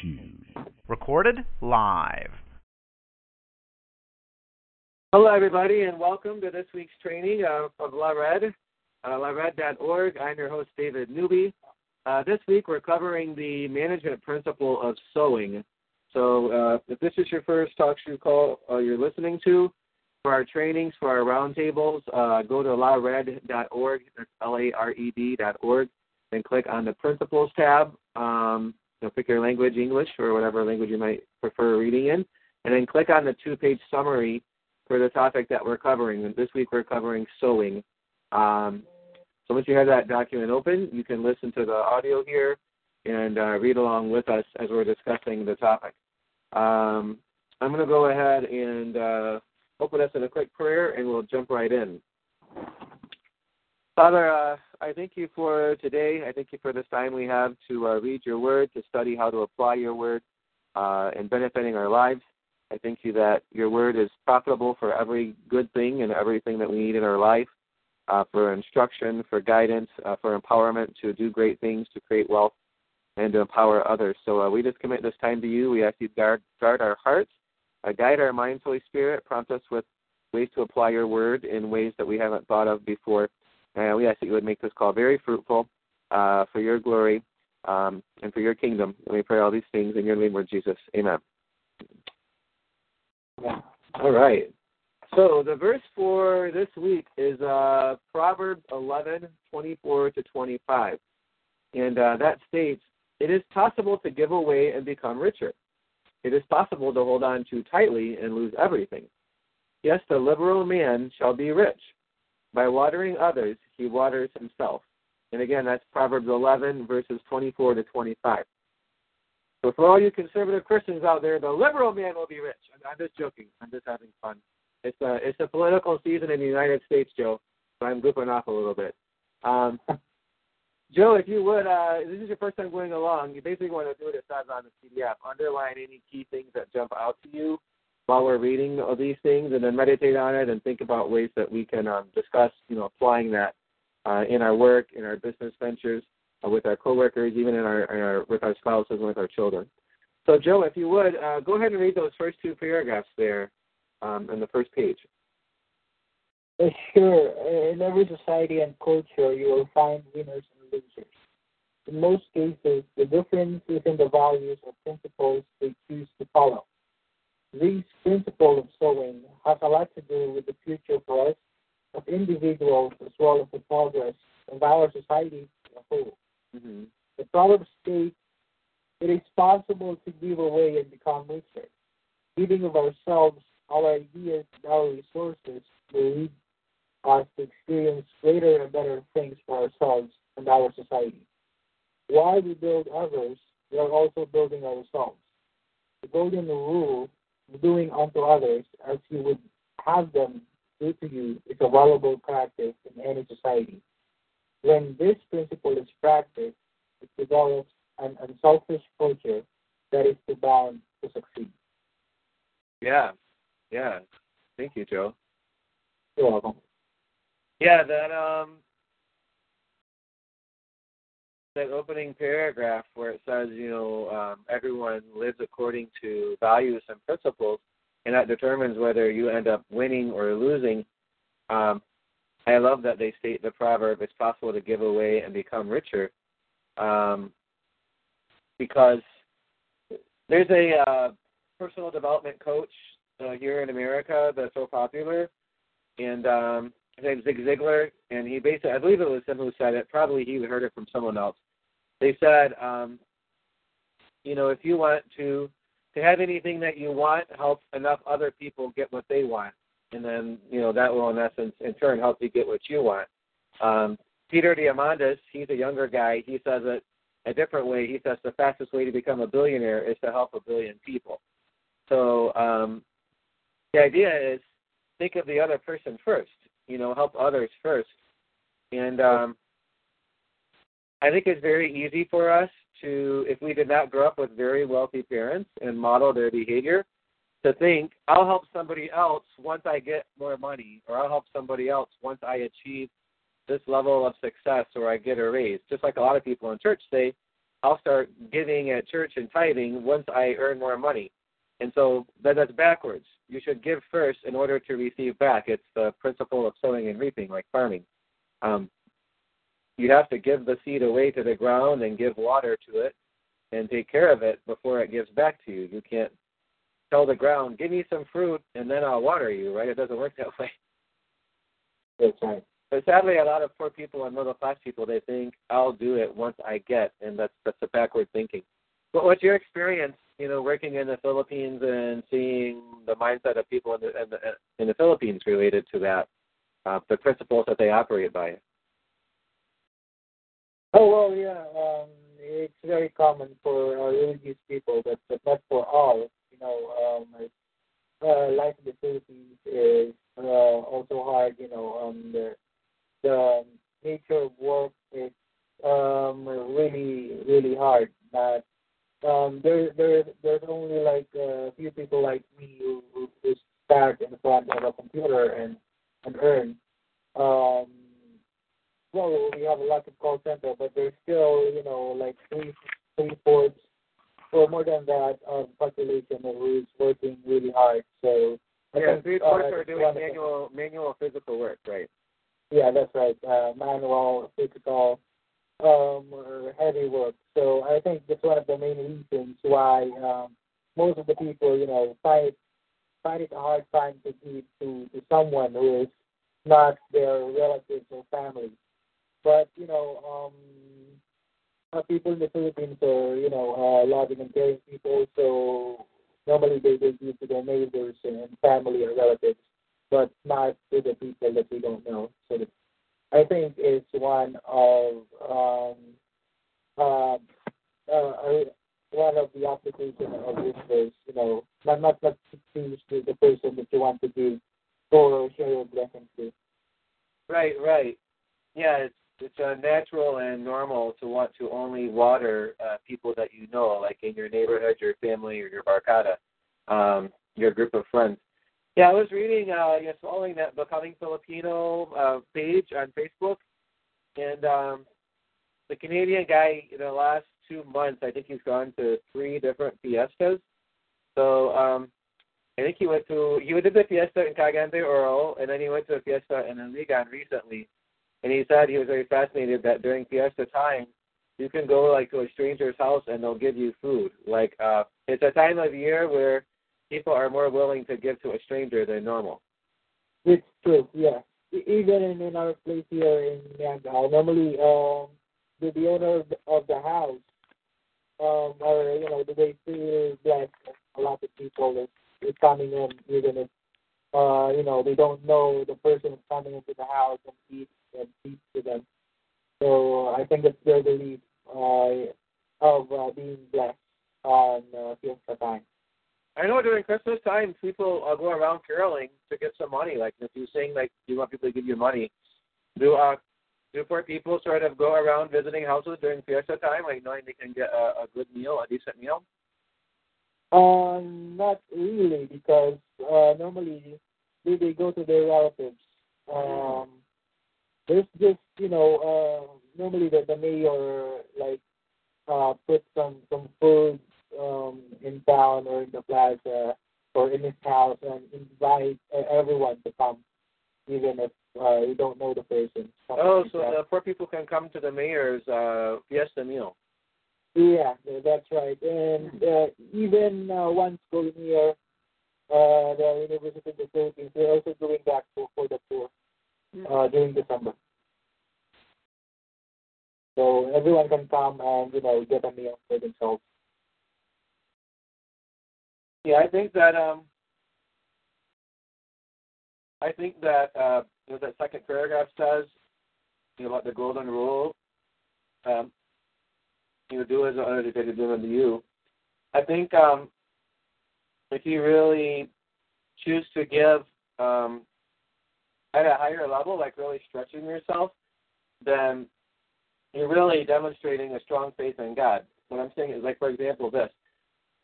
shoes. Recorded live. Hello, everybody, and welcome to this week's training of, of La Red, uh, lared.org. I'm your host, David Newby. Uh, this week, we're covering the management principle of sowing. So, uh, if this is your first talk show call uh, you're listening to, for our trainings, for our roundtables, uh, go to lared.org, that's L-A-R-E-D.org, and click on the Principles tab. Um, know, pick your language, English, or whatever language you might prefer reading in, and then click on the two-page summary for the topic that we're covering. And this week we're covering sowing. Um, so once you have that document open, you can listen to the audio here and uh, read along with us as we're discussing the topic. Um, I'm going to go ahead and uh, open us in a quick prayer, and we'll jump right in. Father, uh, I thank you for today. I thank you for this time we have to uh, read your word, to study how to apply your word, uh, and benefiting our lives. I thank you that your word is profitable for every good thing and everything that we need in our life, uh, for instruction, for guidance, uh, for empowerment to do great things, to create wealth, and to empower others. So uh, we just commit this time to you. We ask you to guard, guard our hearts uh, guide our minds, Holy Spirit. Prompt us with ways to apply your word in ways that we haven't thought of before. And we ask that you would make this call very fruitful uh, for your glory um, and for your kingdom. And we pray all these things in your name, Lord Jesus. Amen. All right. So the verse for this week is uh, Proverbs 11, 24 to 25. And uh, that states, It is possible to give away and become richer it is possible to hold on too tightly and lose everything. Yes, the liberal man shall be rich. By watering others, he waters himself. And again, that's Proverbs 11, verses 24 to 25. So for all you conservative Christians out there, the liberal man will be rich. I'm just joking. I'm just having fun. It's a it's a political season in the United States, Joe. So I'm goofing off a little bit. Um, Joe, if you would, uh, this is your first time going along. You basically want to do it as on the PDF. Underline any key things that jump out to you while we're reading all these things, and then meditate on it and think about ways that we can um, discuss, you know, applying that uh, in our work, in our business ventures, uh, with our coworkers, even in our, in our, with our spouses and with our children. So, Joe, if you would, uh, go ahead and read those first two paragraphs there um, on the first page. Sure. In every society and culture, you will find winners and losers. In most cases, the difference is in the values or principles they choose to follow. These principles of sowing has a lot to do with the future for us of individuals as well as the progress of our society as a whole. Mm-hmm. The Proverbs state it is possible to give away and become richer. Giving of ourselves, our ideas, and our resources will lead us to experience greater and better things for ourselves and our society. While we build others, we are also building ourselves. The golden rule, doing unto others as you would have them do to you, is a valuable practice in any society. When this principle is practiced, it develops an unselfish culture that is to bound to succeed. Yeah, yeah. Thank you, Joe. You're welcome. Yeah, that um that opening paragraph where it says, you know, um, everyone lives according to values and principles, and that determines whether you end up winning or losing. Um, I love that they state the proverb: "It's possible to give away and become richer," um, because there's a uh, personal development coach uh, here in America that's so popular, and um, his name's Zig Ziglar, and he basically, I believe it was him who said it. Probably he heard it from someone else they said, um, you know, if you want to to have anything that you want, help enough other people get what they want, and then you know that will in essence in turn help you get what you want. Um, Peter Diamandis, he's a younger guy. He says it a different way. He says the fastest way to become a billionaire is to help a billion people. So um, the idea is think of the other person first. You know, help others first, and um, I think it's very easy for us to, if we did not grow up with very wealthy parents and model their behavior, to think, I'll help somebody else once I get more money, or I'll help somebody else once I achieve this level of success or I get a raise. Just like a lot of people in church say, I'll start giving at church and tithing once I earn more money. And so that, that's backwards. You should give first in order to receive back. It's the principle of sowing and reaping, like farming. Um, you have to give the seed away to the ground and give water to it and take care of it before it gives back to you. You can't tell the ground, give me some fruit and then I'll water you, right? It doesn't work that way. That's right. But sadly, a lot of poor people and middle class people, they think I'll do it once I get, and that's that's a backward thinking. But what's your experience, you know, working in the Philippines and seeing the mindset of people in the in the, in the Philippines related to that, uh, the principles that they operate by? Oh well, yeah. Um, it's very common for uh, religious people, but, but not for all. You know, um, uh, life in the Philippines is uh, also hard. You know, um, the the nature of work is um, really really hard. But um, there there there's only like a few people like me who, who, who start in front of a computer and and earn. Um, well, we have a lot of call center, but there's still, you know, like three, three fourths or more than that of population who is working really hard. So I yeah, think, three uh, are doing manual manual physical work, right? Yeah, that's right. Uh, manual, physical, um, or heavy work. So I think that's one of the main reasons why um, most of the people, you know, find find it a hard time to give to to someone who is not their relatives or family. But you know, um, people in the Philippines are you know uh, loving and caring people, so normally they they give to their neighbors and family or relatives, but not to the people that we don't know. So I think it's one of um, uh, uh, one of the application of this verse. You know, not not not to choose the, the person that you want to give or share your blessings to. Right, right. Yeah, it's it's uh, natural and normal to want to only water uh, people that you know, like in your neighborhood, your family, or your barkada, um, your group of friends. Yeah, I was reading, uh, you know, following that Becoming Filipino uh, page on Facebook, and um, the Canadian guy in the last two months, I think he's gone to three different fiestas. So um, I think he went to he went to the fiesta in Cagayan de Oro, and then he went to a fiesta in Iligan recently. And he said he was very fascinated that during fiesta time, you can go like to a stranger's house and they'll give you food. Like uh, it's a time of year where people are more willing to give to a stranger than normal. It's true, yeah. Even in, in our place here in Miagao, normally um, the, the owner of the, of the house, um, or you know, they feel blessed. A lot of people is, is coming in, even if uh, you know they don't know the person is coming into the house and eat and speak to them. So I think it's their belief uh, of uh, being blessed on uh, Fiesta time. I know during Christmas time, people uh, go around caroling to get some money. Like if you sing, like you want people to give you money, do uh, do poor people sort of go around visiting houses during fiesta time, like knowing they can get a, a good meal, a decent meal? Um, not really, because uh, normally they, they go to their relatives. Um, there's just you know uh, normally the, the mayor like uh, put some some food um, in town or in the plaza or in his house and invite uh, everyone to come, even if uh, you don't know the person. Oh, like so that. the poor people can come to the mayor's uh, fiesta meal. Yeah, that's right. And uh, even uh, once going near uh, the University of the Philippines, they're also doing that for, for the poor during December. So everyone can come and you know get a meal for themselves. Yeah, I think that um, I think that uh, you know, that second paragraph says you know, about the golden rule. Um, you know, do as others they do unto you. I think um, if you really choose to give um, at a higher level, like really stretching yourself, then you're really demonstrating a strong faith in God. What I'm saying is, like for example, this.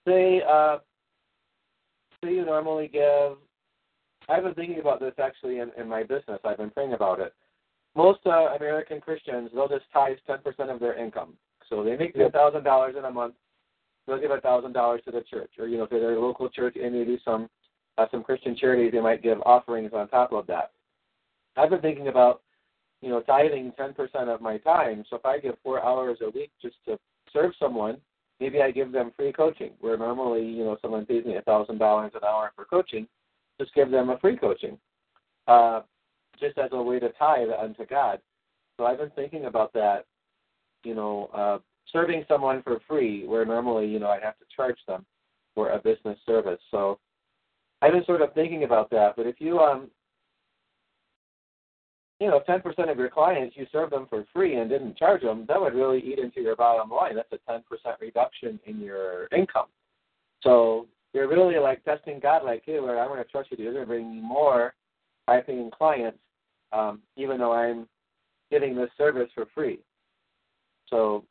Say, uh, say you normally give. I've been thinking about this actually in, in my business. I've been praying about it. Most uh, American Christians they'll just tithe 10% of their income. So they make thousand dollars in a month. They'll give a thousand dollars to the church, or you know, if they're local church and they do some uh, some Christian charities, they might give offerings on top of that. I've been thinking about, you know, tithing ten percent of my time. So if I give four hours a week just to serve someone, maybe I give them free coaching. Where normally, you know, someone pays me a thousand dollars an hour for coaching, just give them a free coaching, uh, just as a way to tithe unto God. So I've been thinking about that, you know, uh, serving someone for free, where normally, you know, I'd have to charge them for a business service. So I've been sort of thinking about that. But if you, um, you know, 10% of your clients, you serve them for free and didn't charge them, that would really eat into your bottom line. That's a 10% reduction in your income. So you're really like testing God, like, hey, Lord, I'm going to trust you. You're going to bring me more high-paying clients, um, even though I'm getting this service for free. So,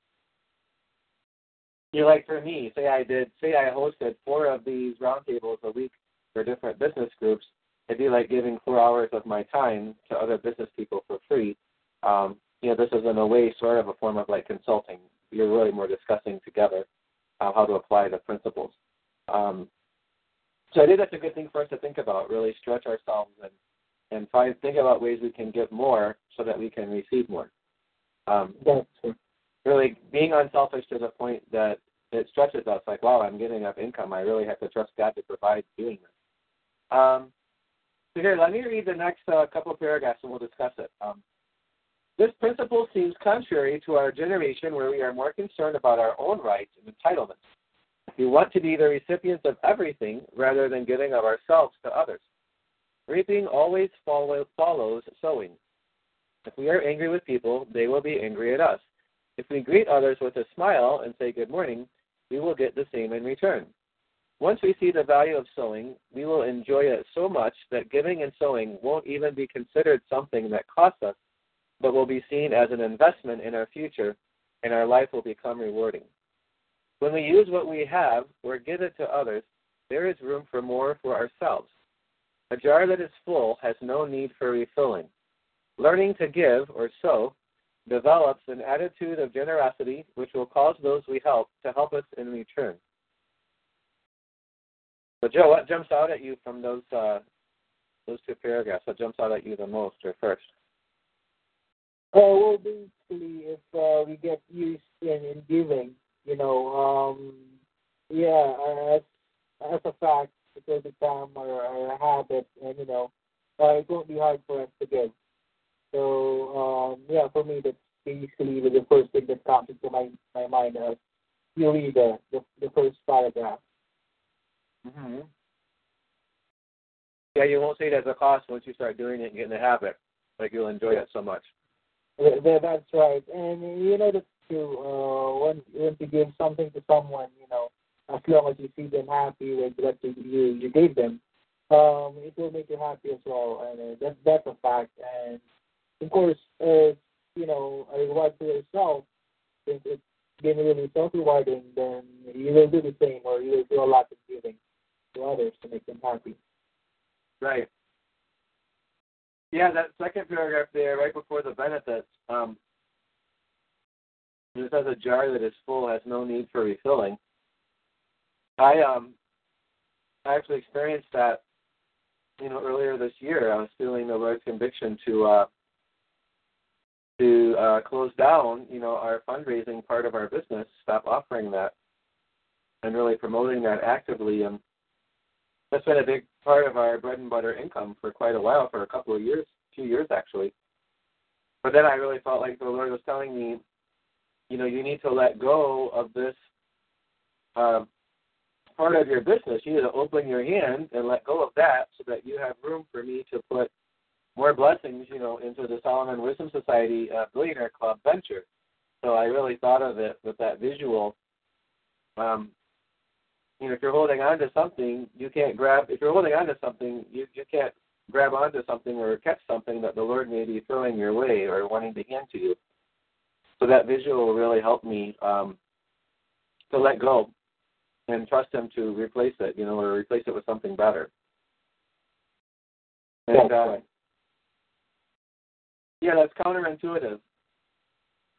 you like for me, say I did, say I hosted four of these roundtables a week for different business groups. It'd be like giving four hours of my time to other business people for free. Um, you know, this is in a way sort of a form of like consulting. You're really more discussing together uh, how to apply the principles. Um, so I think that's a good thing for us to think about. Really stretch ourselves and and find think about ways we can give more so that we can receive more. Um, That's true. really being unselfish to the point that it stretches us. Like, wow, I'm getting enough income. I really have to trust God to provide doing this. Um, here, let me read the next uh, couple of paragraphs and we'll discuss it. Um, this principle seems contrary to our generation where we are more concerned about our own rights and entitlements. We want to be the recipients of everything rather than giving of ourselves to others. Reaping always follow, follows sowing. If we are angry with people, they will be angry at us. If we greet others with a smile and say good morning, we will get the same in return. Once we see the value of sowing, we will enjoy it so much that giving and sowing won't even be considered something that costs us, but will be seen as an investment in our future, and our life will become rewarding. When we use what we have or give it to others, there is room for more for ourselves. A jar that is full has no need for refilling. Learning to give or sow develops an attitude of generosity which will cause those we help to help us in return. So, Joe, what jumps out at you from those uh, those two paragraphs? What jumps out at you the most, or first? Uh, well, basically, if uh, we get used in, in giving, you know, um, yeah, as as a fact, it will become our, our habit, and you know, uh, it won't be hard for us to give. So, um, yeah, for me, that's basically the, the first thing that comes into my my mind as you read the the, the first paragraph. Mm-hmm. Yeah, you won't see it as a cost once you start doing it and get in the habit. Like you'll enjoy it so much. Th- That's right, and you know true. Uh, when when you give something to someone, you know, as long as you see them happy with what you you, you gave them, um, it will make you happy as well, and uh, that that's a fact. And of course, uh, you know, a reward for yourself, if it's been really self-rewarding, then you will do the same, or you will do a lot of giving to others to make them happy. Right. Yeah, that second paragraph there, right before the benefits, um, it says a jar that is full has no need for refilling. I um, I actually experienced that, you know, earlier this year. I was feeling the Lord's conviction to uh, to uh, close down, you know, our fundraising part of our business, stop offering that, and really promoting that actively. And that's been a big part of our bread and butter income for quite a while, for a couple of years, two years actually. But then I really felt like the Lord was telling me, you know, you need to let go of this uh, part of your business. You need to open your hand and let go of that so that you have room for me to put more blessings, you know, into the Solomon Wisdom Society uh, Billionaire Club venture. So I really thought of it with that visual. Um, you know, if you're holding on to something, you can't grab. If you're holding on to something, you you can't grab onto something or catch something that the Lord may be throwing your way or wanting to hand to you. So that visual really helped me um, to let go and trust Him to replace it, you know, or replace it with something better. And uh, yeah, that's counterintuitive.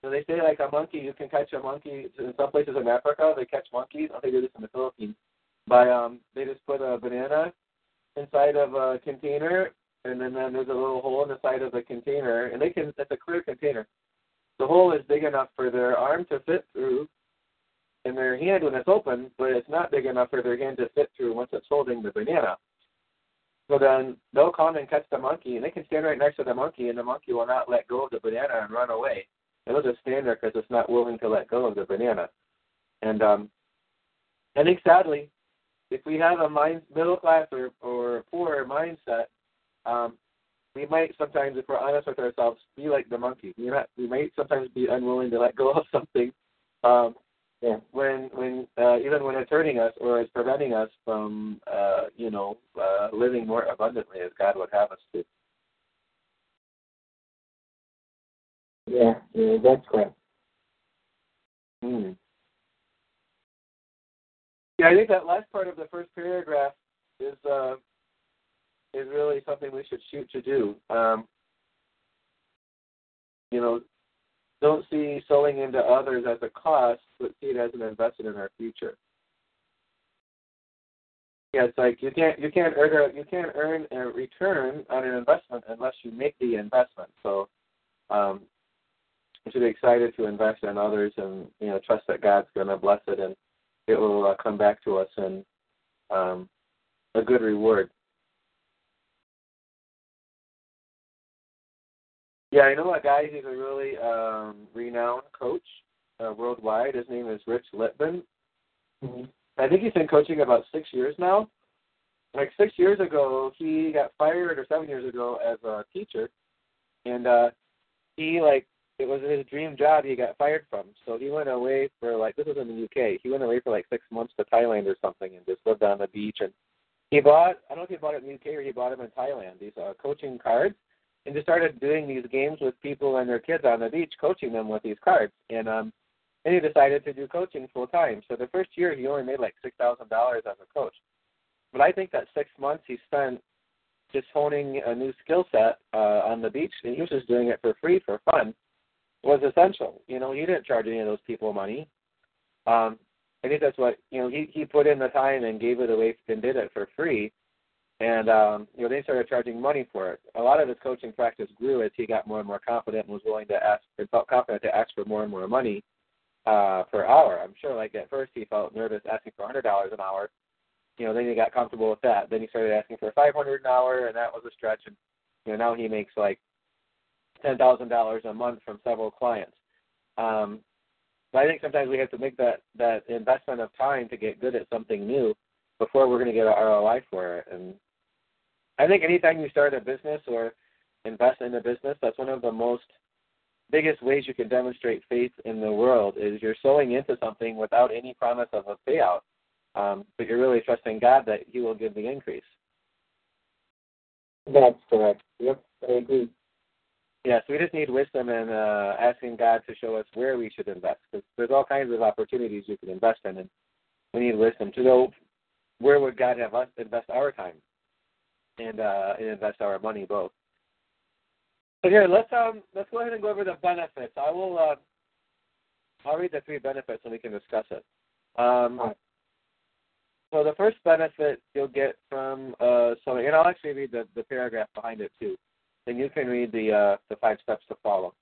So they say like a monkey, you can catch a monkey in some places in Africa. They catch monkeys. I think they do this in the Philippines. By um, they just put a banana inside of a container, and then, then there's a little hole in the side of the container, and they can. It's a clear container. The hole is big enough for their arm to fit through, in their hand when it's open, but it's not big enough for their hand to fit through once it's holding the banana. So then they'll come and catch the monkey, and they can stand right next to the monkey, and the monkey will not let go of the banana and run away. It'll just stand there because it's not willing to let go of the banana. And um, I think sadly, if we have a mind, middle class or, or poor mindset, um, we might sometimes, if we're honest with ourselves, be like the monkey. We might, we might sometimes be unwilling to let go of something um, yeah. when when uh, even when it's hurting us or it's preventing us from uh, you know uh, living more abundantly as God would have us to. Yeah, yeah, that's correct. Hmm. Yeah, I think that last part of the first paragraph is uh, is really something we should shoot to do. Um, you know, don't see sowing into others as a cost, but see it as an investment in our future. Yeah, it's like you can't you can't earn a you can't earn a return on an investment unless you make the investment. So um, should be excited to invest in others and you know trust that God's going to bless it and it will uh, come back to us in um, a good reward. Yeah, I know a guy who's a really um, renowned coach uh, worldwide. His name is Rich Lippman. Mm-hmm. I think he's been coaching about six years now. Like six years ago, he got fired, or seven years ago, as a teacher, and uh, he like it was his dream job. He got fired from, so he went away for like this was in the UK. He went away for like six months to Thailand or something, and just lived on the beach. And he bought I don't know if he bought it in the UK or he bought them in Thailand. These uh, coaching cards and just started doing these games with people and their kids on the beach, coaching them with these cards. And um, and he decided to do coaching full time. So the first year he only made like six thousand dollars as a coach. But I think that six months he spent just honing a new skill set uh, on the beach, and he was just doing it for free for fun, was essential. You know, he didn't charge any of those people money. Um, I think that's what you know. He he put in the time and gave it away and did it for free and um, you know, they started charging money for it. A lot of his coaching practice grew as he got more and more confident and was willing to ask and felt confident to ask for more and more money uh, per hour. I'm sure, like at first, he felt nervous asking for hundred dollars an hour. You know, then he got comfortable with that. Then he started asking for five hundred an hour, and that was a stretch. And you know, now he makes like ten thousand dollars a month from several clients. Um, but I think sometimes we have to make that that investment of time to get good at something new before we're going to get an ROI for it. And I think anytime you start a business or invest in a business, that's one of the most biggest ways you can demonstrate faith in the world is you're sowing into something without any promise of a payout, um, but you're really trusting God that He will give the increase. That's correct. Yep, I agree. Yeah, so we just need wisdom and uh, asking God to show us where we should invest because there's all kinds of opportunities you can invest in, and we need wisdom to know where would God have us invest our time and uh, and invest our money both. So here, let's um let's go ahead and go over the benefits. I will uh, I'll read the three benefits and we can discuss it. Um, so the first benefit you'll get from uh, sowing, and I'll actually read the, the paragraph behind it too. Then you can read the uh, the five steps to follow.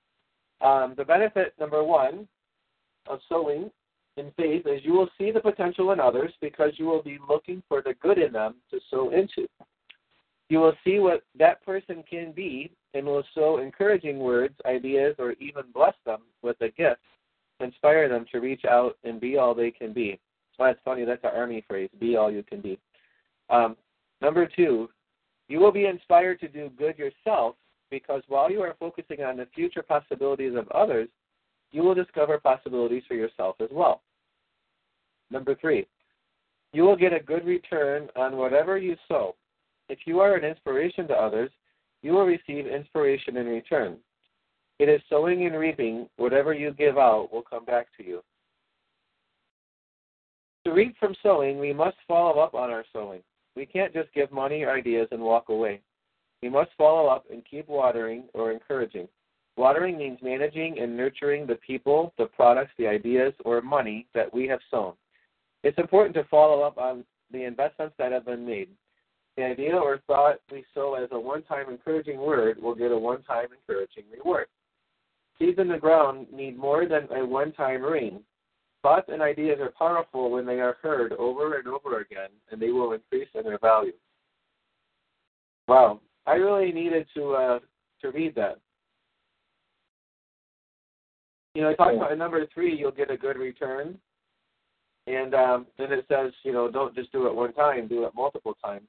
Um, the benefit number one of sowing in faith is you will see the potential in others because you will be looking for the good in them to sow into. You will see what that person can be and will sow encouraging words, ideas, or even bless them with a gift, inspire them to reach out and be all they can be. That's funny. That's an army phrase be all you can be. Um, number two, you will be inspired to do good yourself because while you are focusing on the future possibilities of others, you will discover possibilities for yourself as well. Number three, you will get a good return on whatever you sow. If you are an inspiration to others, you will receive inspiration in return. It is sowing and reaping. Whatever you give out will come back to you. To reap from sowing, we must follow up on our sowing. We can't just give money or ideas and walk away. We must follow up and keep watering or encouraging. Watering means managing and nurturing the people, the products, the ideas, or money that we have sown. It's important to follow up on the investments that have been made. The idea or thought we sow as a one time encouraging word will get a one time encouraging reward. Seeds in the ground need more than a one time rain. Thoughts and ideas are powerful when they are heard over and over again, and they will increase in their value. Wow, I really needed to uh, to read that. You know, I talked about number three, you'll get a good return, and um, then it says, you know, don't just do it one time, do it multiple times.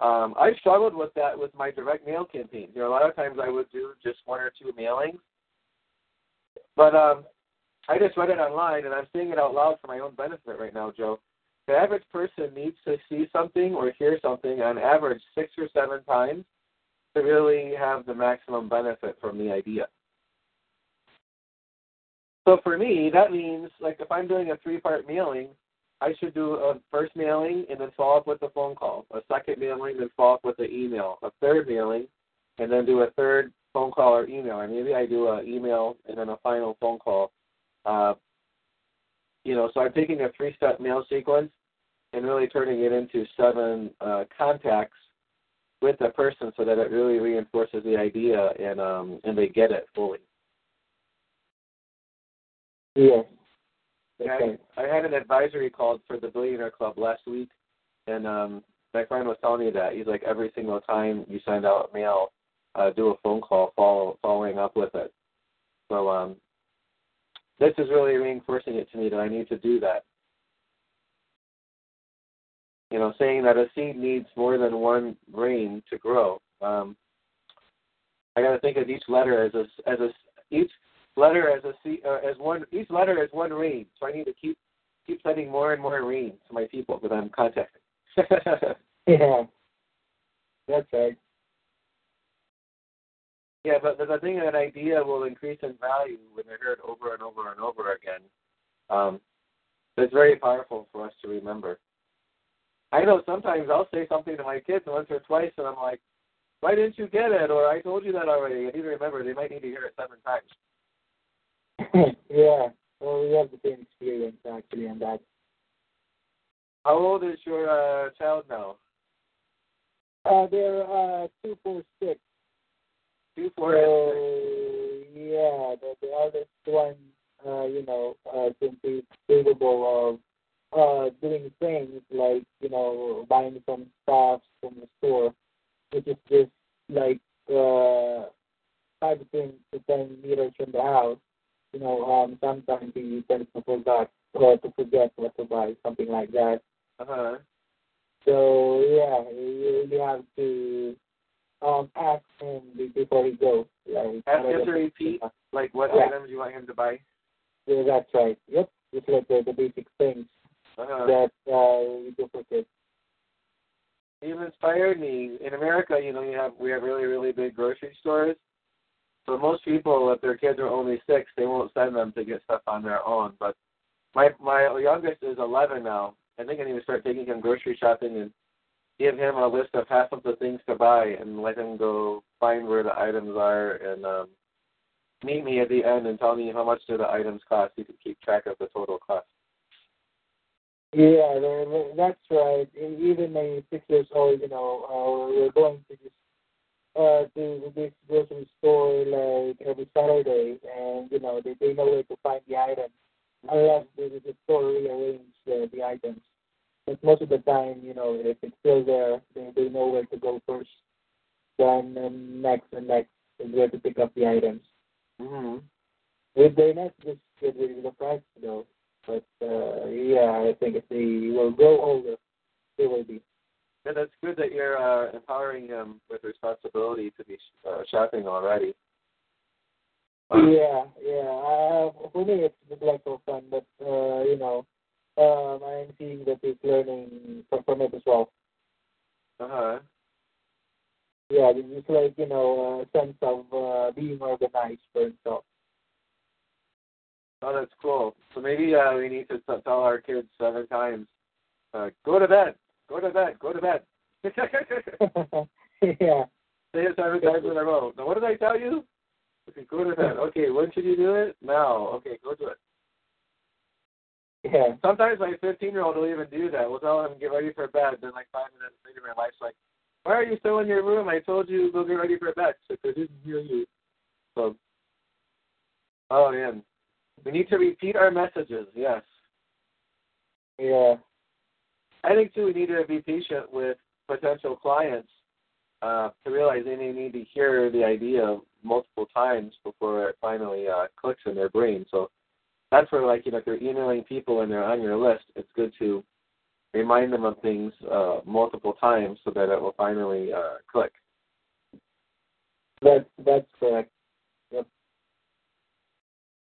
Um, I struggled with that with my direct mail campaign. You know, a lot of times I would do just one or two mailings, but um, I just read it online, and I'm saying it out loud for my own benefit right now, Joe. The average person needs to see something or hear something on average six or seven times to really have the maximum benefit from the idea. So for me, that means like if I'm doing a three-part mailing, I should do a first mailing and then follow up with a phone call, a second mailing, and then follow up with an email, a third mailing, and then do a third phone call or email, or maybe I do an email and then a final phone call. Uh, you know, so I'm taking a three-step mail sequence and really turning it into seven uh, contacts with the person, so that it really reinforces the idea and um, and they get it fully. Yes. I, I had an advisory called for the Billionaire Club last week, and um, my friend was telling me that he's like every single time you send out mail, uh, do a phone call follow, following up with it. So um, this is really reinforcing it to me that I need to do that. You know, saying that a seed needs more than one grain to grow. Um, I got to think of each letter as a as a each letter as a seed, uh, as one each letter as one rain. So I need to keep keep sending more and more rain to my people that I'm contacting. yeah, that's right. Yeah, but the thing that idea will increase in value when they're heard over and over and over again. Um, it's very powerful for us to remember. I know sometimes I'll say something to my kids once or twice, and I'm like, "Why didn't you get it?" Or "I told you that already." I need to remember they might need to hear it seven times. yeah, well, we have the same experience actually on that. How old is your uh, child now? Uh, they're uh, two, four, six. Two, four, so, yeah, the, the eldest one, uh, you know, uh, be capable of uh, doing things like, you know, buying some stuff from the store, which is just like uh, five to ten meters from the house. You know, um, sometimes he tends to forget or to forget what to buy, something like that. Uh huh. So yeah, you, you have to um ask him before he goes. Like, Ask him to repeat, like what Yeah. items you want him to buy. Yeah, that's right. Yep, just like the, the basic things Uh-huh. that uh, we do for kids. You've inspired me. In America, you know, you have we have really, really big grocery stores. So most people, if their kids are only six, they won't send them to get stuff on their own. But my my youngest is 11 now. I think I need to start taking him grocery shopping and give him a list of half of the things to buy and let him go find where the items are and um, meet me at the end and tell me how much do the items cost. You can keep track of the total cost. Yeah, that's right. Even my years old, you know, uh, we're going to this uh to this grocery store like every Saturday, and you know they they know where to find the items unless the, the store rearrange the, the items. But most of the time, you know, if it's still there, they they know where to go first. Then and next and next is where to pick up the items. Mm-hmm. If they're not just of the price though. But uh, yeah, I think if they will grow older, they will be. Yeah, that's good that you're uh, empowering them with responsibility to be uh, shopping already. Yeah, yeah. Uh, for me, it's so fun, but uh, you know, um, I'm seeing that he's learning from, from it as well. Uh huh. Yeah, it's just like you know, a sense of uh, being organized for himself. Oh, that's cool. So maybe uh, we need to tell our kids seven times, uh, go to bed, go to bed, go to bed. Yeah. Say it seven times in a row. Now, what did I tell you? Okay, go to bed. Okay, when should you do it? Now. Okay, go do it. Yeah. Sometimes my 15 year old will even do that. We'll tell him get ready for bed. Then like five minutes later, my wife's like, "Why are you still in your room? I told you go get ready for bed." I didn't hear you. So, oh man, we need to repeat our messages. Yes, Yeah. I think too. We need to be patient with potential clients uh, to realize they may need to hear the idea multiple times before it finally uh, clicks in their brain. So that's where, like, you know, if you're emailing people and they're on your list, it's good to remind them of things uh, multiple times so that it will finally uh, click. That that's correct.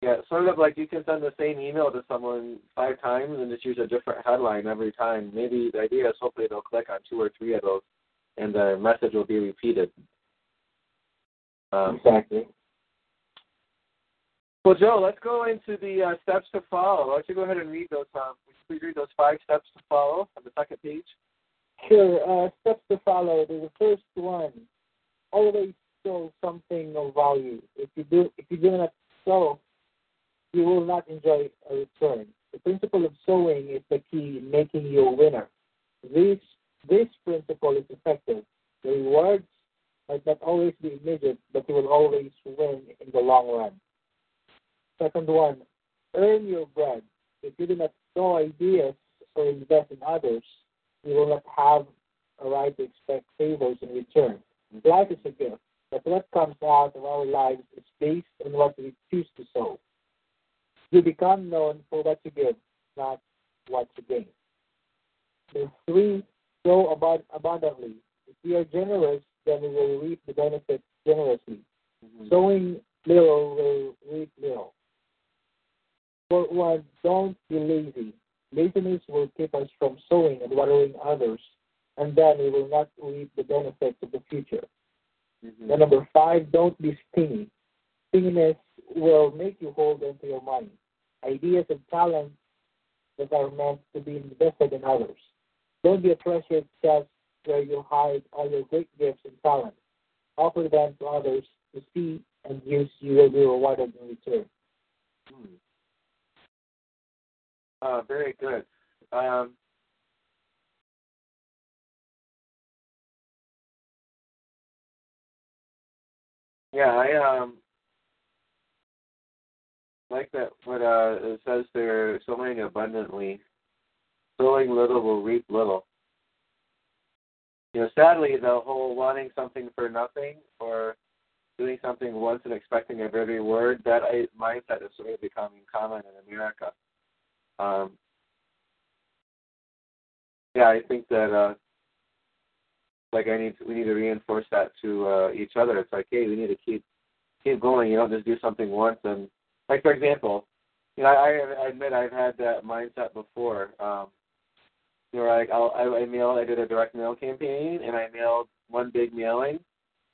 Yeah, sort of like you can send the same email to someone five times and just use a different headline every time. Maybe the idea is hopefully they'll click on two or three of those, and the message will be repeated. Um, Exactly. Well, Joe, let's go into the uh, steps to follow. Why don't you go ahead and read those? Um, please read those five steps to follow on the second page. Sure. Uh, steps to follow. The first one: always show something of value. If you do, if you do not show, you will not enjoy a return. The principle of sowing is the key in making you a winner. This this principle is effective. The rewards might not always be immediate, but you will always win in the long run. Second one, earn your bread. If you do not sow ideas or invest in others, you will not have a right to expect favors in return. Life is a gift, but what comes out of our lives is based on what we choose to sow. You become known for what you give, not what you gain. The three, sow abund- abundantly. If we are generous, then we will reap the benefits generously. Mm-hmm. Sowing little will reap little. For one, don't be lazy. Laziness will keep us from sowing and watering others, and then we will not reap the benefits of the future. Mhm. Then number five, don't be stingy. Stinginess will make you hold onto your money. Ideas and talents that are meant to be invested in others. Don't be a treasured chest where you hide all your great gifts and talents. Offer them to others to see and use. You will be rewarded in return. Hmm. Uh, very good. Um, yeah, I um like that. What uh, it says there, sowing abundantly, sowing little will reap little. You know, sadly, the whole wanting something for nothing or doing something once and expecting a very word that I, mindset is sort of becoming common in America. Um, yeah, I think that uh, like I need to, we need to reinforce that to uh, each other. It's like, hey, we need to keep keep going. You don't just do something once and like for example, you know, I, I admit I've had that mindset before. Um, you know, like I'll, I, I mailed, I did a direct mail campaign, and I mailed one big mailing,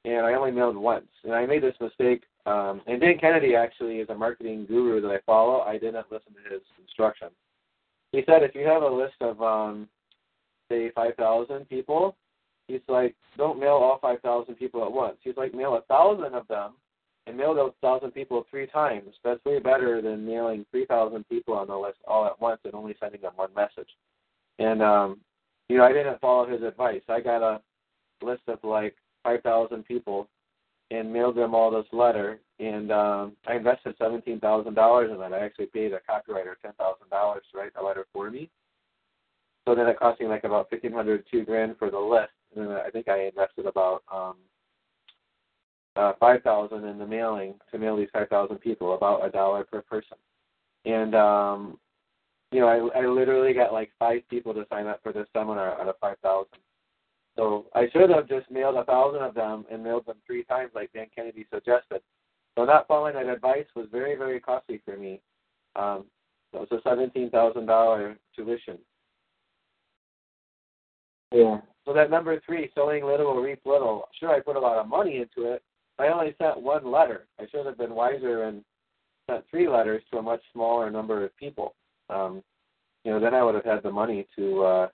and I only mailed once. And I made this mistake. Um, and Dan Kennedy actually is a marketing guru that I follow. I didn't listen to his instruction. He said if you have a list of um, say five thousand people, he's like, don't mail all five thousand people at once. He's like, mail a thousand of them, and mail those thousand people three times. That's way better than mailing three thousand people on the list all at once and only sending them one message. And um, you know, I didn't follow his advice. I got a list of like five thousand people and mailed them all this letter and um I invested seventeen thousand dollars in that. I actually paid a copywriter ten thousand dollars to write the letter for me. So then it cost me like about fifteen hundred, two grand for the list. And then I think I invested about um uh five thousand in the mailing to mail these five thousand people, about a dollar per person. And um you know, I I literally got like five people to sign up for this seminar out of five thousand. So I should have just mailed a thousand of them and mailed them three times like Dan Kennedy suggested. So not following that advice was very, very costly for me. Um it was a seventeen thousand dollar tuition. Yeah. So that number three, sowing little will reap little. Sure, I put a lot of money into it. I only sent one letter. I should have been wiser and sent three letters to a much smaller number of people. Um, you know, then I would have had the money to, uh,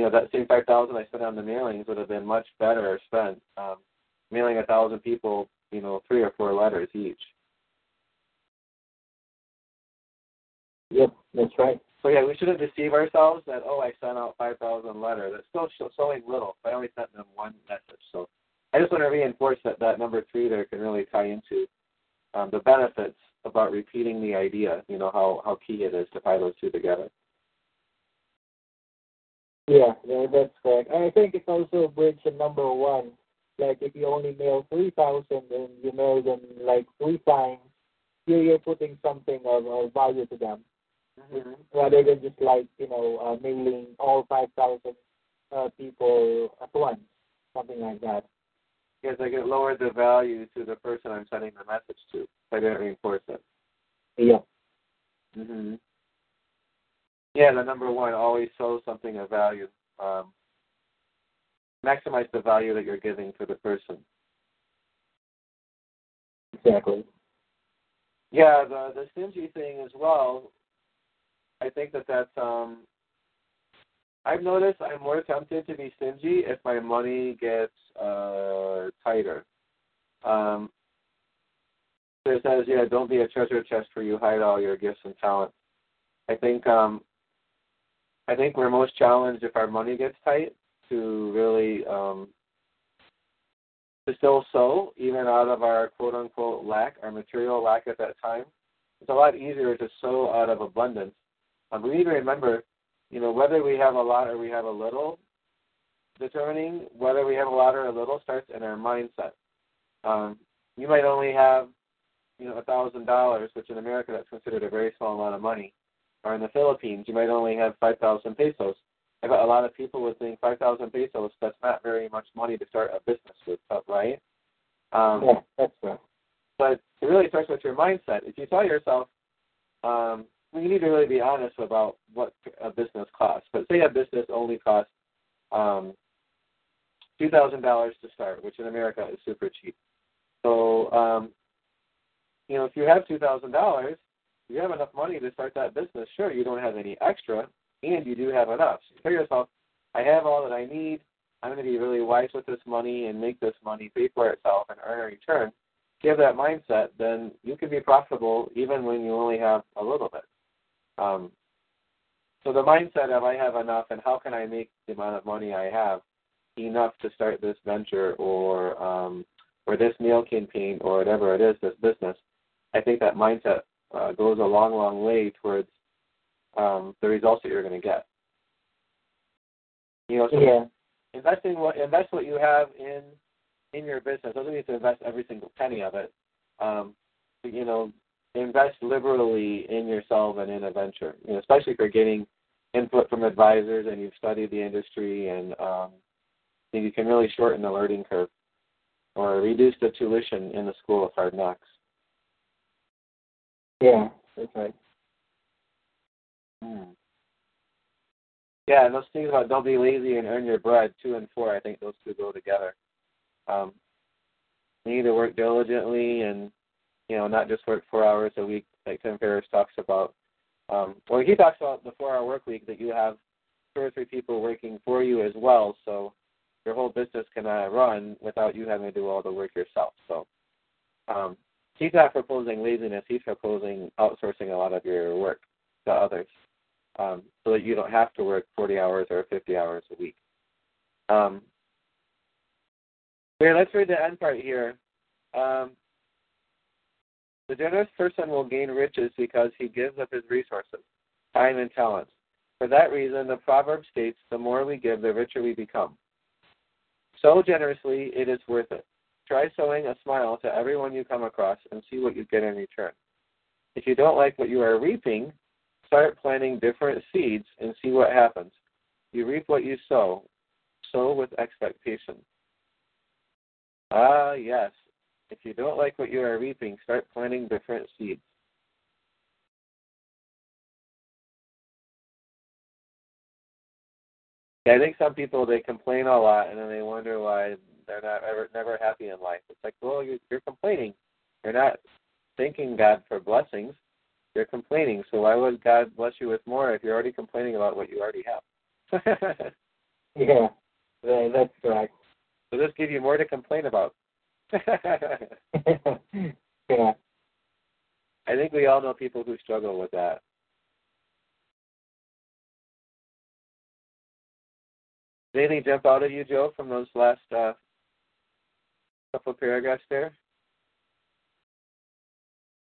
you know, that same five thousand I spent on the mailings would have been much better spent. Um, mailing a thousand people you know, three or four letters each. Yep, that's right. So yeah, we shouldn't deceive ourselves that oh I sent out five thousand letters. That's still showing little. I only sent them one message. So I just want to reinforce that that number three there can really tie into um, the benefits about repeating the idea. You know how how key it is to tie those two together. Yeah, yeah, that's correct. I think it's also a bridge to number one. Like if you only mail three thousand and you mail them like three times, you're, you're putting something of, of value to them Mm-hmm. rather than just like you know uh, mailing all five thousand uh, people at once, something like that. Because I get lower the value to the person I'm sending the message to. I didn't reinforce it. Yeah. hmm Yeah, the number one always show something of value. Um, maximize the value that you're giving to the person. Exactly. Yeah, the the stingy thing as well. I think that that's um. I've noticed I'm more tempted to be stingy if my money gets uh tighter. Um. So it says, yeah, don't be a treasure chest where you hide all your gifts and talents. I think um. I think we're most challenged if our money gets tight to really um to still sow even out of our quote unquote lack, our material lack at that time. It's a lot easier to sow out of abundance. Um, we need to remember, you know, whether we have a lot or we have a little, determining whether we have a lot or a little starts in our mindset. Um, you might only have, you know, a thousand dollars, which in America that's considered a very small amount of money. Or in the Philippines, you might only have five thousand pesos. I bet a lot of people would think five thousand pesos that's not very much money to start a business with, right? Um, Yeah, that's right. but it really starts with your mindset. If you tell yourself, um, you need to really be honest about what a business costs. But say a business only costs um, two thousand dollars to start, which in America is super cheap. So, um, you know, if you have two thousand dollars, you have enough money to start that business. Sure, you don't have any extra, and you do have enough. So you tell yourself, I have all that I need. I'm going to be really wise with this money and make this money pay for itself and earn a return. If have that mindset, then you can be profitable even when you only have a little bit. Um, so the mindset of I have enough and how can I make the amount of money I have enough to start this venture or um, or this mail campaign or whatever it is, this business, I think that mindset uh, goes a long, long way towards um, the results that you're going to get. You know, so Yeah. investing what invest what you have in in your business. Doesn't mean to invest every single penny of it. Um, but, you know, invest liberally in yourself and in a venture. You know, especially if you're getting input from advisors and you've studied the industry and um, you can really shorten the learning curve or reduce the tuition in the school of hard knocks. Yeah, that's right. Hmm. Yeah, and those things about don't be lazy and earn your bread, two and four, I think those two go together. Um, you need to work diligently and, you know, not just work four hours a week like Tim Ferriss talks about. Um, well, he talks about the four hour work week that you have two or three people working for you as well, so your whole business can uh, run without you having to do all the work yourself. So um, he's not proposing laziness, he's proposing outsourcing a lot of your work to others um, so that you don't have to work 40 hours or 50 hours a week. Um, here, let's read the end part here. Um, the generous person will gain riches because he gives up his resources, time and talents. For that reason, the proverb states, the more we give, the richer we become. So generously, it is worth it. Try sowing a smile to everyone you come across and see what you get in return. If you don't like what you are reaping, start planting different seeds and see what happens. You reap what you sow. Sow with expectation. Ah, yes. If you don't like what you are reaping, start planting different seeds. I think some people they complain a lot and then they wonder why they're not ever never happy in life. It's like, well, you're, you're complaining. You're not thanking God for blessings. You're complaining. So why would God bless you with more if you're already complaining about what you already have? Yeah, that, that's correct. so this give you more to complain about. yeah. I think we all know people who struggle with that. Did anything jump out at you, Joe, from those last uh, couple paragraphs there?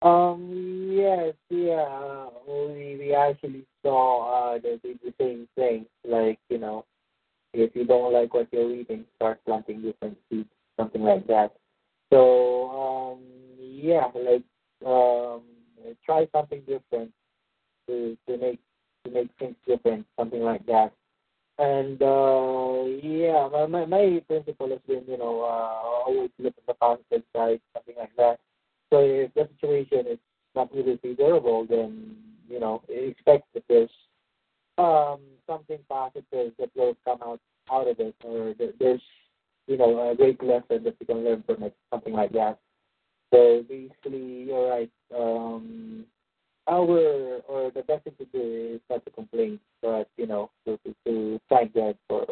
Um. Yes. Yeah. We we actually saw uh the the same thing. Like you know, if you don't like what you're reading, start planting different seeds, something like that. So um yeah, like um try something different to to make to make things different, something like that. And uh yeah, my my, my principle has been, you know, uh always look at the positive side, something like that. So if the situation is not really favorable, then you know expect that there's um, something positive that will come out out of it, or there's you know a great lesson that you can learn from it, something like that. So basically, you're right. Um, our or the best thing to do is not to complain, but you know to to, to thank God for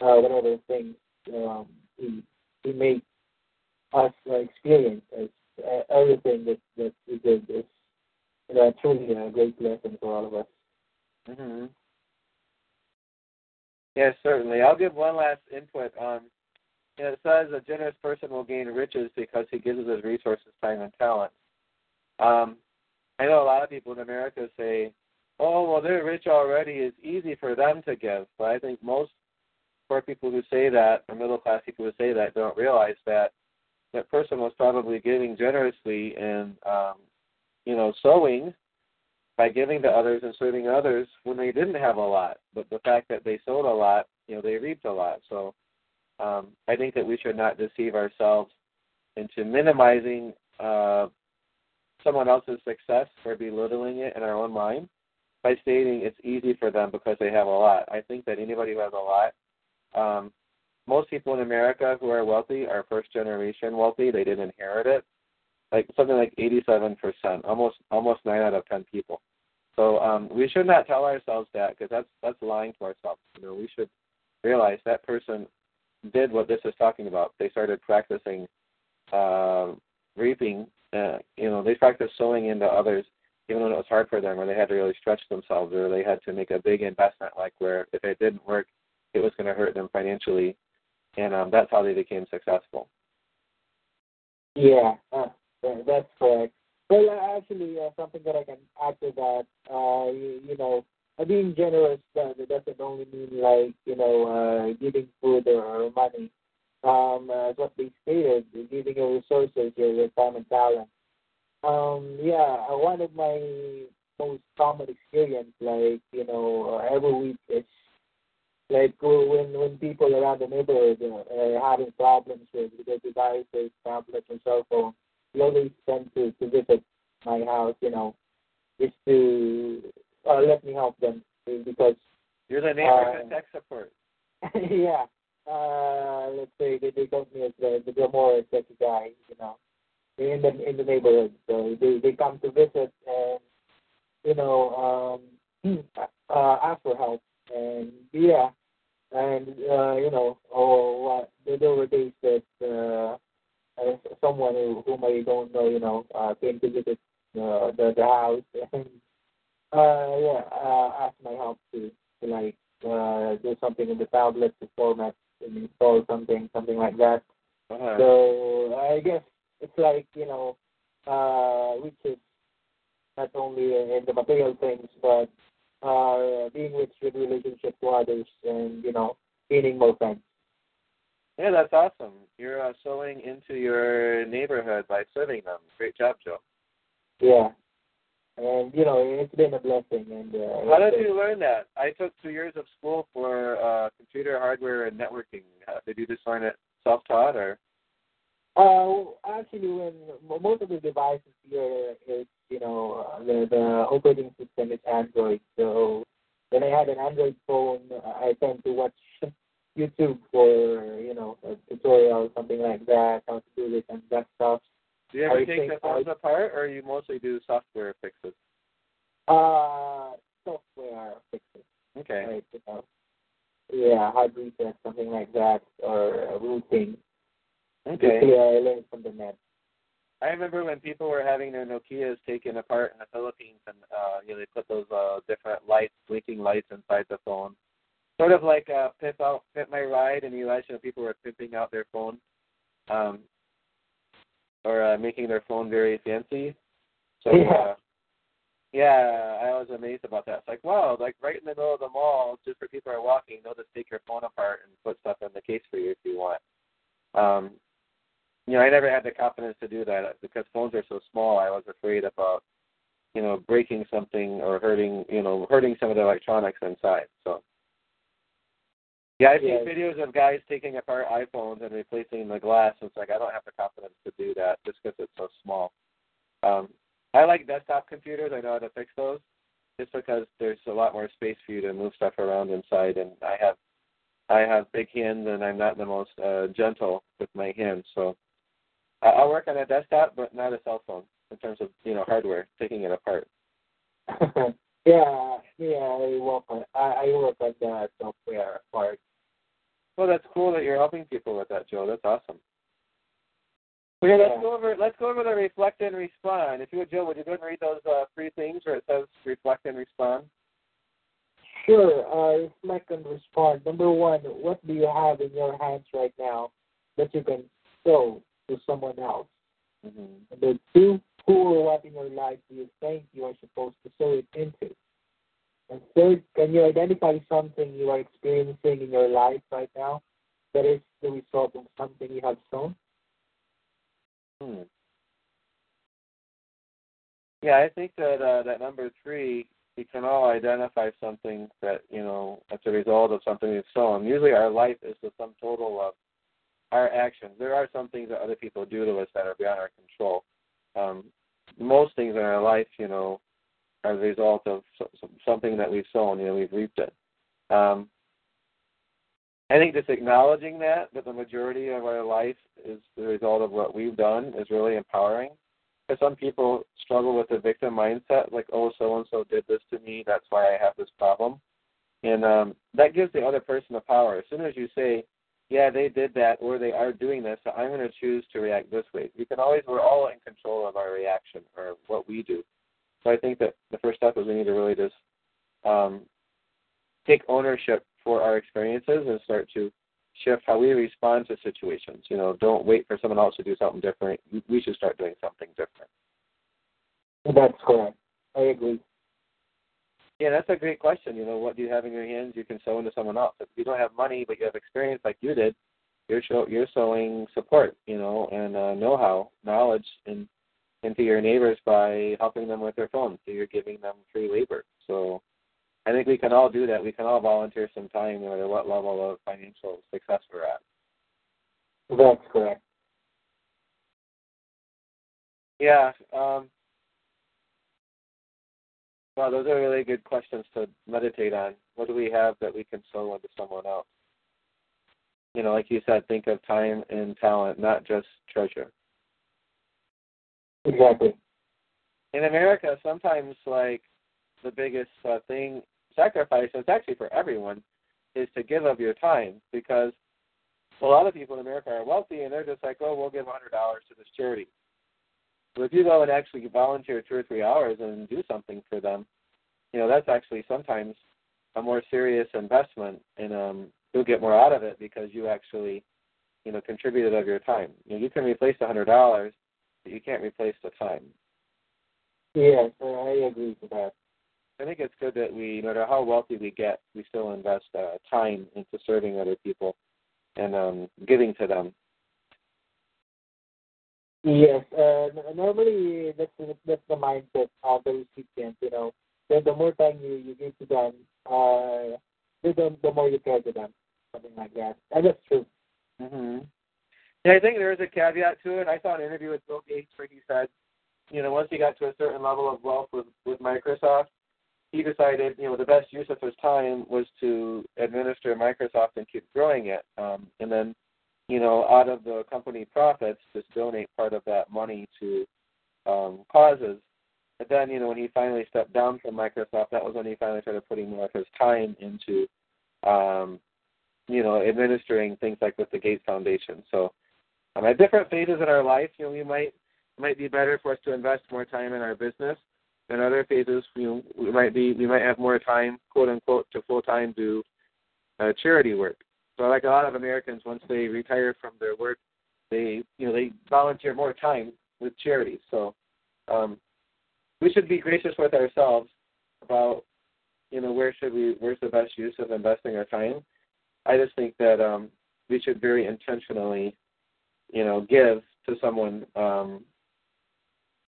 uh, whatever things um, he he made us uh, experience as uh, everything that that we did is you know, truly a great blessing for all of us. Mm-hmm. Yes, certainly. I'll give one last input on. You know, it says a generous person will gain riches because he gives his resources, time, and talent. Um, I know a lot of people in America say, "Oh, well, they're rich already. It's easy for them to give." But I think most poor people who say that, or middle class people who say that, don't realize that that person was probably giving generously and um, you know sowing by giving to others and serving others when they didn't have a lot. But the fact that they sowed a lot, you know, they reaped a lot. So um, I think that we should not deceive ourselves into minimizing uh, someone else's success or belittling it in our own mind by stating it's easy for them because they have a lot. I think that anybody who has a lot, um, most people in America who are wealthy are first generation wealthy. They didn't inherit it. Like something like 87%, almost almost nine out of ten people. So um, we should not tell ourselves that because that's that's lying to ourselves. You know, we should realize that person did what this is talking about. They started practicing uh, reaping. Uh, you know, they practiced sowing into others even when it was hard for them, or they had to really stretch themselves, or they had to make a big investment, like where if it didn't work, it was going to hurt them financially and um, that's how they became successful. Yeah, uh, that's correct. Well, uh, actually, uh, something that I can add to that, uh, you, you know, uh, being generous uh, doesn't only mean like you know uh, giving food or, or money. Um, as what they stated, giving your resources, your, your time and talent. Um, yeah, uh, one of my most common experience, like you know, uh, every week is like when when people around the neighborhood uh, are having problems with their devices, tablets, and cell phones, they always tend to to visit my house, you know, just to uh, let me help them because you're the neighborhood uh, tech support. yeah, uh, let's say they they call me as the the more tech guy, you know, in the in the neighborhood. So they they come to visit and you know um uh, ask for help and yeah, and uh, you know, oh, uh, there were days that uh, uh, someone who, whom I don't know, you know, uh, came to visit uh, the the house and uh, yeah, uh, asked my help to to like uh, do something in the tablet to format and install something, something like that. Uh-huh. So I guess it's like you know, uh, which is not only in the material things, but uh, being rich with relationship to others and, you know, gaining more friends. Yeah, that's awesome. You're uh, sowing into your neighborhood by serving them. Great job, Joe. Yeah. And, you know, it's been a blessing. And uh, How did you learn that? I took two years of school for uh, computer hardware and networking. Uh, did you just learn it self-taught or? Uh, actually, when most of the devices here is, you know, uh, the the operating system is Android. So when I had an Android phone, I tend to watch YouTube for, you know, a tutorial, something like that, how to do this and that stuff. Do you ever I take the phones apart, or you mostly do software fixes? Uh, software fixes. Okay. Right, you know, yeah, hard reset, something like that, or rooting. Okay. Yeah, I learned from the net. I remember when people were having their Nokias taken apart in the Philippines, and uh, you know they put those uh, different lights, blinking lights inside the phone, sort of like uh, pimp out, pimp my ride. In the U.S., you know, people were pimping out their phone, um, or uh, making their phone very fancy. So Yeah. uh, yeah, I was amazed about that. It's like wow, like right in the middle of the mall, just for people are walking, they'll just take your phone apart and put stuff in the case for you if you want. Um, you know, I never had the confidence to do that because phones are so small. I was afraid about, you know, breaking something or hurting, you know, hurting some of the electronics inside. So, yeah, I've seen videos of guys taking apart iPhones and replacing the glass. It's like I don't have the confidence to do that just because it's so small. Um, I like desktop computers. I know how to fix those, just because there's a lot more space for you to move stuff around inside, and I have I have big hands and I'm not the most uh, gentle with my hands, so I- I'll work on a desktop, but not a cell phone in terms of you know hardware, taking it apart. yeah, yeah, I work on I, I work on the software part. Well, that's cool that you're helping people with that, Joe. That's awesome. Okay, let's go over let's go over the reflect and respond. If you would, Joe, would you go and read those uh, three things where it says reflect and respond? Sure, uh, reflect and respond. Number one, what do you have in your hands right now that you can show to someone else? Mm-hmm. Number two, who or what in your life do you think you are supposed to sow it into? And third, can you identify something you are experiencing in your life right now that is the result of something you have sown? Hmm. Yeah, I think that uh, that number three, we can all identify something that you know as a result of something we've sown. Usually, our life is the sum total of our actions. There are some things that other people do to us that are beyond our control. Um, most things in our life, you know, are the result of so- so- something that we've sown. You know, we've reaped it. Um, I think just acknowledging that that the majority of our life is the result of what we've done is really empowering. Because some people struggle with the victim mindset, like, oh, so and so did this to me, that's why I have this problem, and um, that gives the other person the power. As soon as you say, yeah, they did that, or they are doing this, so I'm going to choose to react this way. We can always, we're all in control of our reaction or what we do. So I think that the first step is we need to really just um, take ownership for our experiences and start to shift how we respond to situations. You know, don't wait for someone else to do something different. We should start doing something different. That's correct. I agree. Yeah, that's a great question. You know, what do you have in your hands you can sow into someone else? If you don't have money but you have experience like you did, you're show, you're sowing support, you know, and uh, know-how, knowledge in, into your neighbors by helping them with their phones. So you're giving them free labor. So I think we can all do that. We can all volunteer some time, no matter what level of financial success we're at. That's correct. Yeah. Um, well, those are really good questions to meditate on. What do we have that we can sow into someone else? You know, like you said, think of time and talent, not just treasure. Exactly. In America, sometimes like the biggest uh, thing, sacrifice, and it's actually for everyone, is to give of your time because a lot of people in America are wealthy and they're just like, oh, we'll give a $100 to this charity. But if you go and actually volunteer two or three hours and do something for them, you know, that's actually sometimes a more serious investment and um you'll get more out of it because you actually, you know, contributed of your time. You know, you can replace a hundred dollars, but you can't replace the time. Yes, I agree with that. I think it's good that we, no matter how wealthy we get, we still invest uh, time into serving other people and um, giving to them. Yes, uh, normally that's that's the mindset of the recipient. You know, the, the more time you, you give to them, uh, the the more you care to them, something like that. And that's true. hmm Yeah, I think there is a caveat to it. I saw an interview with Bill Gates where he said, you know, once he got to a certain level of wealth with with Microsoft, he decided, you know, the best use of his time was to administer Microsoft and keep growing it, um, and then, you know, out of the company profits, just donate part of that money to um, causes. But then, you know, when he finally stepped down from Microsoft, that was when he finally started putting more of his time into, um, you know, administering things like with the Gates Foundation. So Um, at different phases in our life, you know, we might might be better for us to invest more time in our business. In other phases, know, we might be we might have more time, quote unquote, to full time do uh, charity work. So, like a lot of Americans, once they retire from their work, they you know they volunteer more time with charities. So, um, we should be gracious with ourselves about you know where should we where's the best use of investing our time. I just think that um, we should very intentionally, you know, give to someone um,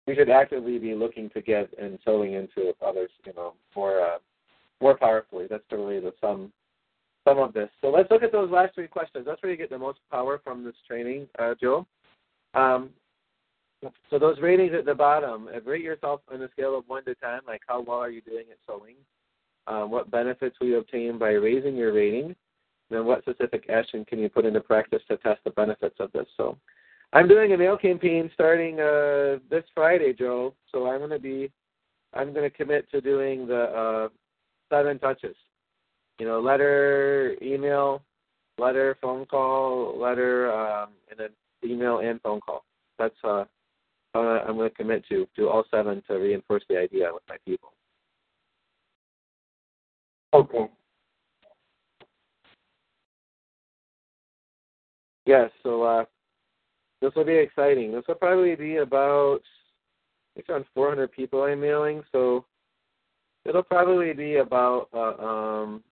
we should actively be looking to get and sowing into others, you know, more uh, more powerfully. That's really the sum sum of this. So let's look at those last three questions. That's where you get the most power from this training, uh, Joe. Um, so those ratings at the bottom, uh, rate yourself on a scale of one to ten. Like how well are you doing at sowing? Um, what benefits will you obtain by raising your rating? then what specific action can you put into practice to test the benefits of this? So I'm doing a mail campaign starting uh, this Friday, Joe. So I'm going to be, I'm going to commit to doing the uh, seven touches. You know, letter, email, letter, phone call, letter, um, and then email and phone call. That's uh, I'm going to commit to do all seven to reinforce the idea with my people. Okay. Yes. So uh, this will be exciting. This will probably be about it's around 400 people I'm mailing, so it'll probably be about uh, um,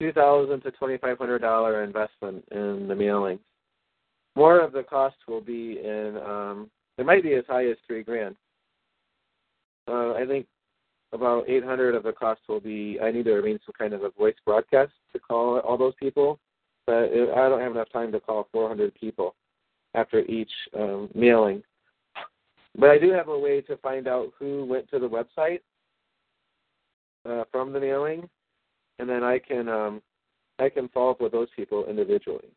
two thousand to twenty five hundred dollar investment in the mailing. More of the cost will be in. Um, it might be as high as three grand. Uh, I think about 800 of the cost will be. I need to arrange some kind of a voice broadcast to call all those people but I don't have enough time to call 400 people after each um, mailing. But I do have a way to find out who went to the website uh, from the mailing, and then I can um, I can follow up with those people individually.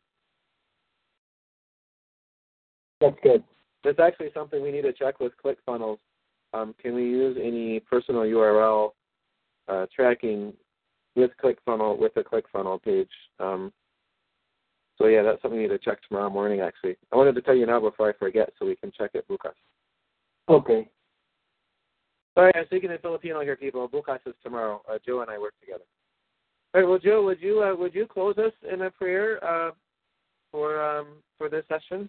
That's good. That's actually something we need to check with ClickFunnels. Um, can we use any personal URL uh, tracking with ClickFunnel with the ClickFunnel page? Um, so yeah, that's something we need to check tomorrow morning. Actually, I wanted to tell you now before I forget, so we can check it, Bukas. Okay. Sorry, I'm speaking in Filipino here, people. Bukas is tomorrow. Uh, Joe and I work together. All right. Well, Joe, would you uh, would you close us in a prayer uh, for um, for this session?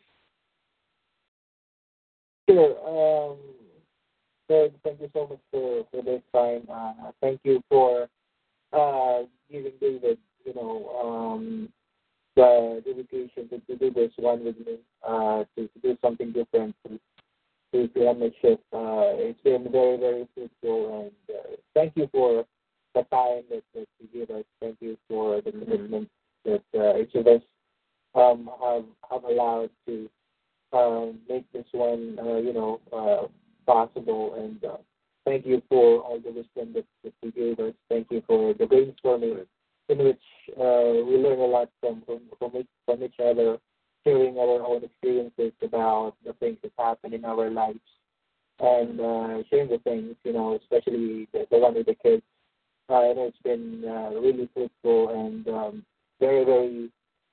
Sure. Um, thank you so much for, for this time. Uh, thank you for uh, giving David, you know, um, the dedication to, to do this one with me, uh, to, to do something different, to, to, to the shift. Uh, it's been very, very fruitful, and thank you for the time that, that you give us. Thank you for the commitment that uh, each of us um, have, have allowed to uh, make this one, uh, you know, uh, possible. And uh, thank you for all the wisdom that, that you gave us. Thank you for the brainstorming in which uh, we learn a lot from from from each, from each other, sharing our own experiences about the things that happen in our lives, and uh, sharing the things, you know, especially the, the one with the kids. Uh, I know it's been uh, really fruitful and um, very very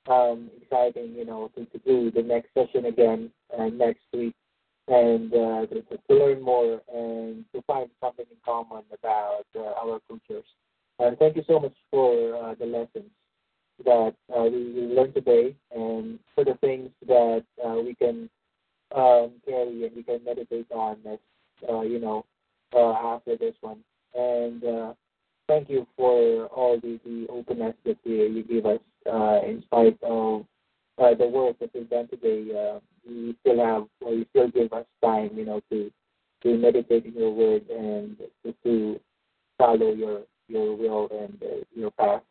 um, exciting, you know, to, to do the next session again uh, next week and uh, to, to learn more and to find something in common about uh, our cultures. And thank you so much for uh, the lessons that uh, we, we learned today and for the things that uh, we can um, carry and we can meditate on as, uh, you know, uh, after this one. And uh, thank you for all the, the openness that you, you give us uh, in spite of uh, the work that we've done today. Uh, you still have, or you still give us time, you know, to to meditate in your word and to, to follow your your will and uh, your path.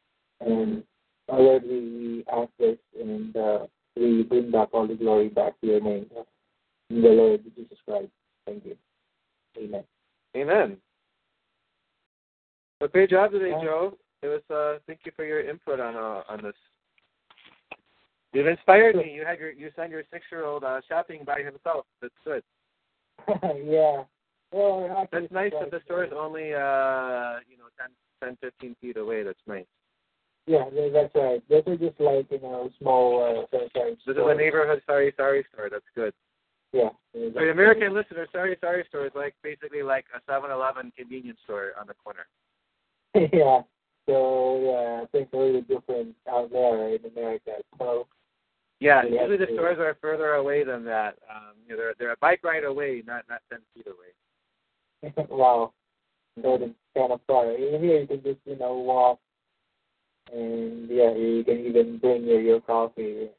And uh, Lord, we, we ask this and uh, we bring back all the glory back to your name. In the Lord Jesus Christ. Thank you. Amen. Amen. Well, great job today, Joe. It was. Uh, thank you for your input on uh, on this. You've inspired me. You had your you sent your six year old uh, shopping by himself. That's good. yeah. Well, That's nice that the store is only uh you know 10, 10 15 feet away. That's nice. Yeah, that's right. Those are just like you know small. Uh, sorry. This is a neighborhood sari-sari store. That's good. Yeah. For the American listener, sari-sari store is like basically like a 7-Eleven convenience store on the corner. yeah. So yeah, things are really different out there in America. So yeah, usually the stores are further away than that. Um, you know, they're they're a bike ride away, not not ten feet away. wow. So it's kind of far. Here, you can just you know walk, and yeah, you can even bring your your coffee.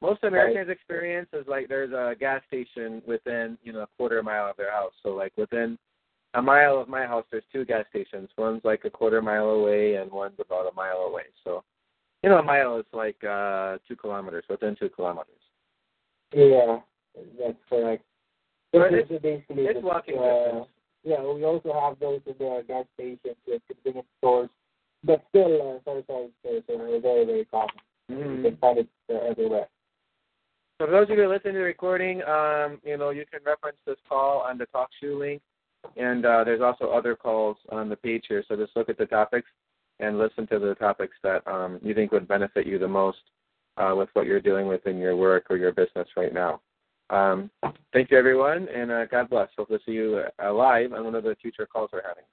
Most Americans' experience is like there's a gas station within you know a quarter mile of their house. So like within a mile of my house, there's two gas stations. One's like a quarter mile away, and one's about a mile away. So you know, a mile is like uh two kilometers, within two kilometers. Yeah, that's correct. But it's- basically It's walking uh. Yeah, we also have those in the gas stations with convenience stores, but still, uh, sari-sari, stores are very, very common. You Mhm. can find it uh, everywhere. So for those of you listening to the recording, um, you know, you can reference this call on the talk show link, and uh, there's also other calls on the page here. So just look at the topics and listen to the topics that um, you think would benefit you the most uh, with what you're doing within your work or your business right now. Um, thank you, everyone, and uh, God bless. Hope to see you uh, live on one of the future calls we're having.